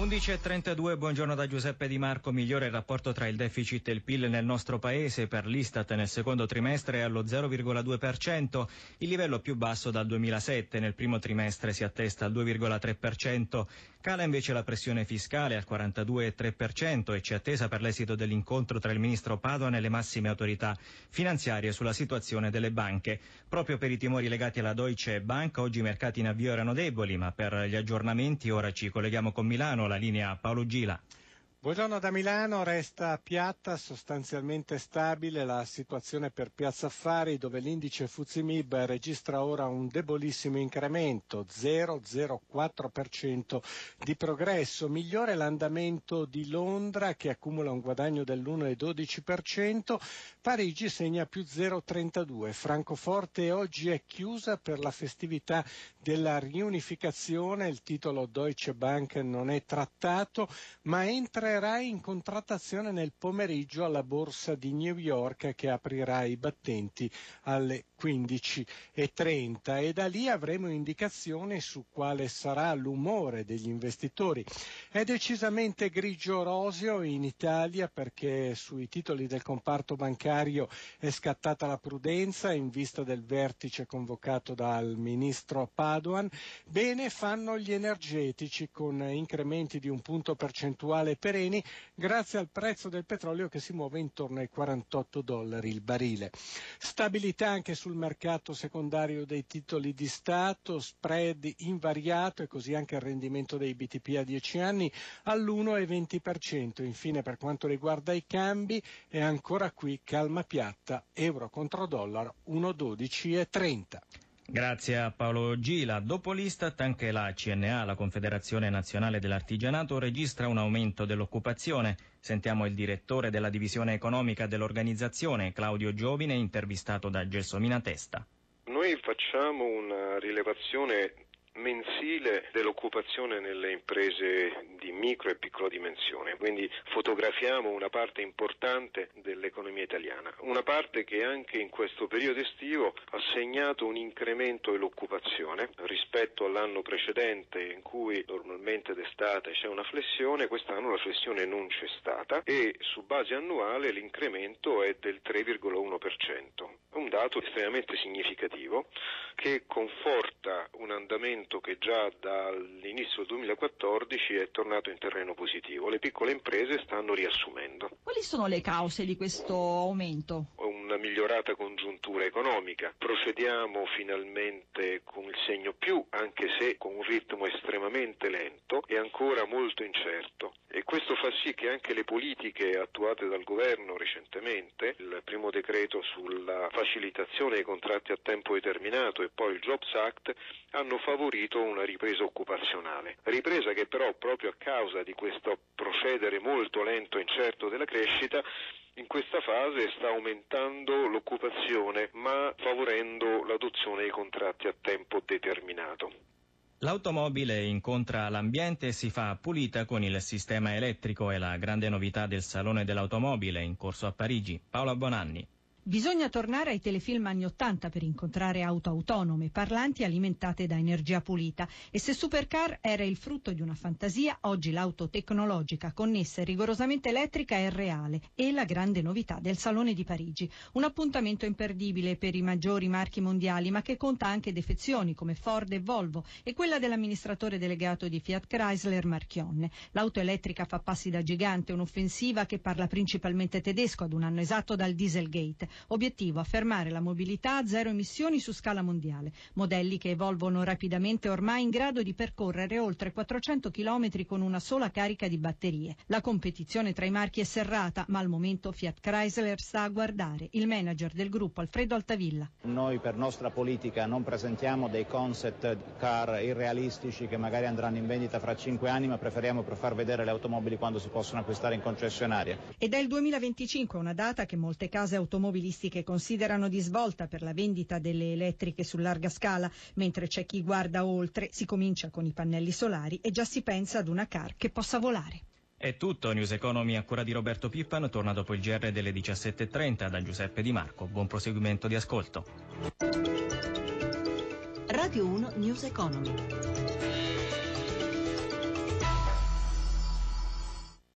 11.32, buongiorno da Giuseppe Di Marco. Migliore il rapporto tra il deficit e il PIL nel nostro paese. Per l'Istat nel secondo trimestre è allo 0,2%, il livello più basso dal 2007. Nel primo trimestre si attesta al 2,3%. Cala invece la pressione fiscale al 42,3% e c'è attesa per l'esito dell'incontro tra il ministro Padoan e le massime autorità finanziarie sulla situazione delle banche. Proprio per i timori legati alla Deutsche Bank, oggi i mercati in avvio erano deboli, ma per gli aggiornamenti ora ci colleghiamo con Milano la linea Paolo Gila. Buongiorno da Milano, resta piatta, sostanzialmente stabile la situazione per Piazza Affari dove l'indice Fuzimib registra ora un debolissimo incremento, 0,04% di progresso. Migliore l'andamento di Londra che accumula un guadagno dell'1,12%, Parigi segna più 0,32%, Francoforte oggi è chiusa per la festività della riunificazione, il titolo Deutsche Bank non è trattato ma entra entrerà in contrattazione nel pomeriggio alla borsa di New York che aprirà i battenti alle 15.30 e da lì avremo indicazioni su quale sarà l'umore degli investitori. È decisamente grigio roseo in Italia perché sui titoli del comparto bancario è scattata la prudenza in vista del vertice convocato dal ministro Paduan. Bene fanno gli energetici con incrementi di un punto percentuale pereni grazie al prezzo del petrolio che si muove intorno ai 48 dollari il barile. Stabilità anche sul sul mercato secondario dei titoli di Stato, spread invariato e così anche il rendimento dei BTP a 10 anni all'1,20%. Infine per quanto riguarda i cambi è ancora qui calma piatta, euro contro dollaro 1,12,30. Grazie a Paolo Gila. Dopo l'Istat anche la CNA, la Confederazione Nazionale dell'Artigianato, registra un aumento dell'occupazione. Sentiamo il direttore della divisione economica dell'organizzazione, Claudio Giovine, intervistato da Gelsomina Testa. Noi facciamo una rilevazione mensile dell'occupazione nelle imprese di micro e piccola dimensione, quindi fotografiamo una parte importante dell'economia italiana, una parte che anche in questo periodo estivo ha segnato un incremento dell'occupazione rispetto all'anno precedente in cui normalmente d'estate c'è una flessione, quest'anno la flessione non c'è stata e su base annuale l'incremento è del 3,1%, un dato estremamente significativo che conforta un andamento che già dall'inizio del 2014 è tornato in terreno positivo. Le piccole imprese stanno riassumendo. Quali sono le cause di questo aumento? Una migliorata congiuntura economica. Procediamo finalmente con il segno più, anche se con un ritmo estremamente lento e ancora molto incerto. E questo fa sì che anche le politiche attuate dal governo recentemente, il primo decreto sulla facilitazione dei contratti a tempo determinato e poi il Jobs Act, hanno favorito una ripresa occupazionale. Ripresa che però proprio a causa di questo procedere molto lento e incerto della crescita in questa fase sta aumentando l'occupazione ma favorendo l'adozione dei contratti a tempo determinato. L'automobile incontra l'ambiente e si fa pulita con il sistema elettrico, è la grande novità del Salone dell'Automobile in corso a Parigi. Paola Bonanni. Bisogna tornare ai telefilm anni 80 per incontrare auto autonome, parlanti alimentate da energia pulita e se Supercar era il frutto di una fantasia, oggi l'auto tecnologica connessa e rigorosamente elettrica è reale e la grande novità del Salone di Parigi. Un appuntamento imperdibile per i maggiori marchi mondiali ma che conta anche defezioni come Ford e Volvo e quella dell'amministratore delegato di Fiat Chrysler Marchionne. L'auto elettrica fa passi da gigante, un'offensiva che parla principalmente tedesco ad un anno esatto dal Dieselgate. Obiettivo affermare la mobilità a zero emissioni su scala mondiale. Modelli che evolvono rapidamente ormai in grado di percorrere oltre 400 km con una sola carica di batterie. La competizione tra i marchi è serrata, ma al momento Fiat Chrysler sta a guardare. Il manager del gruppo Alfredo Altavilla. Noi per nostra politica non presentiamo dei concept car irrealistici che magari andranno in vendita fra cinque anni, ma preferiamo per far vedere le automobili quando si possono acquistare in concessionaria. Ed è il 2025 una data che molte case automobili automobilistiche considerano di svolta per la vendita delle elettriche su larga scala, mentre c'è chi guarda oltre, si comincia con i pannelli solari e già si pensa ad una car che possa volare. È tutto, News Economy a cura di Roberto Pippan, torna dopo il GR delle 17.30 da Giuseppe Di Marco. Buon proseguimento di ascolto. Radio 1 News Economy.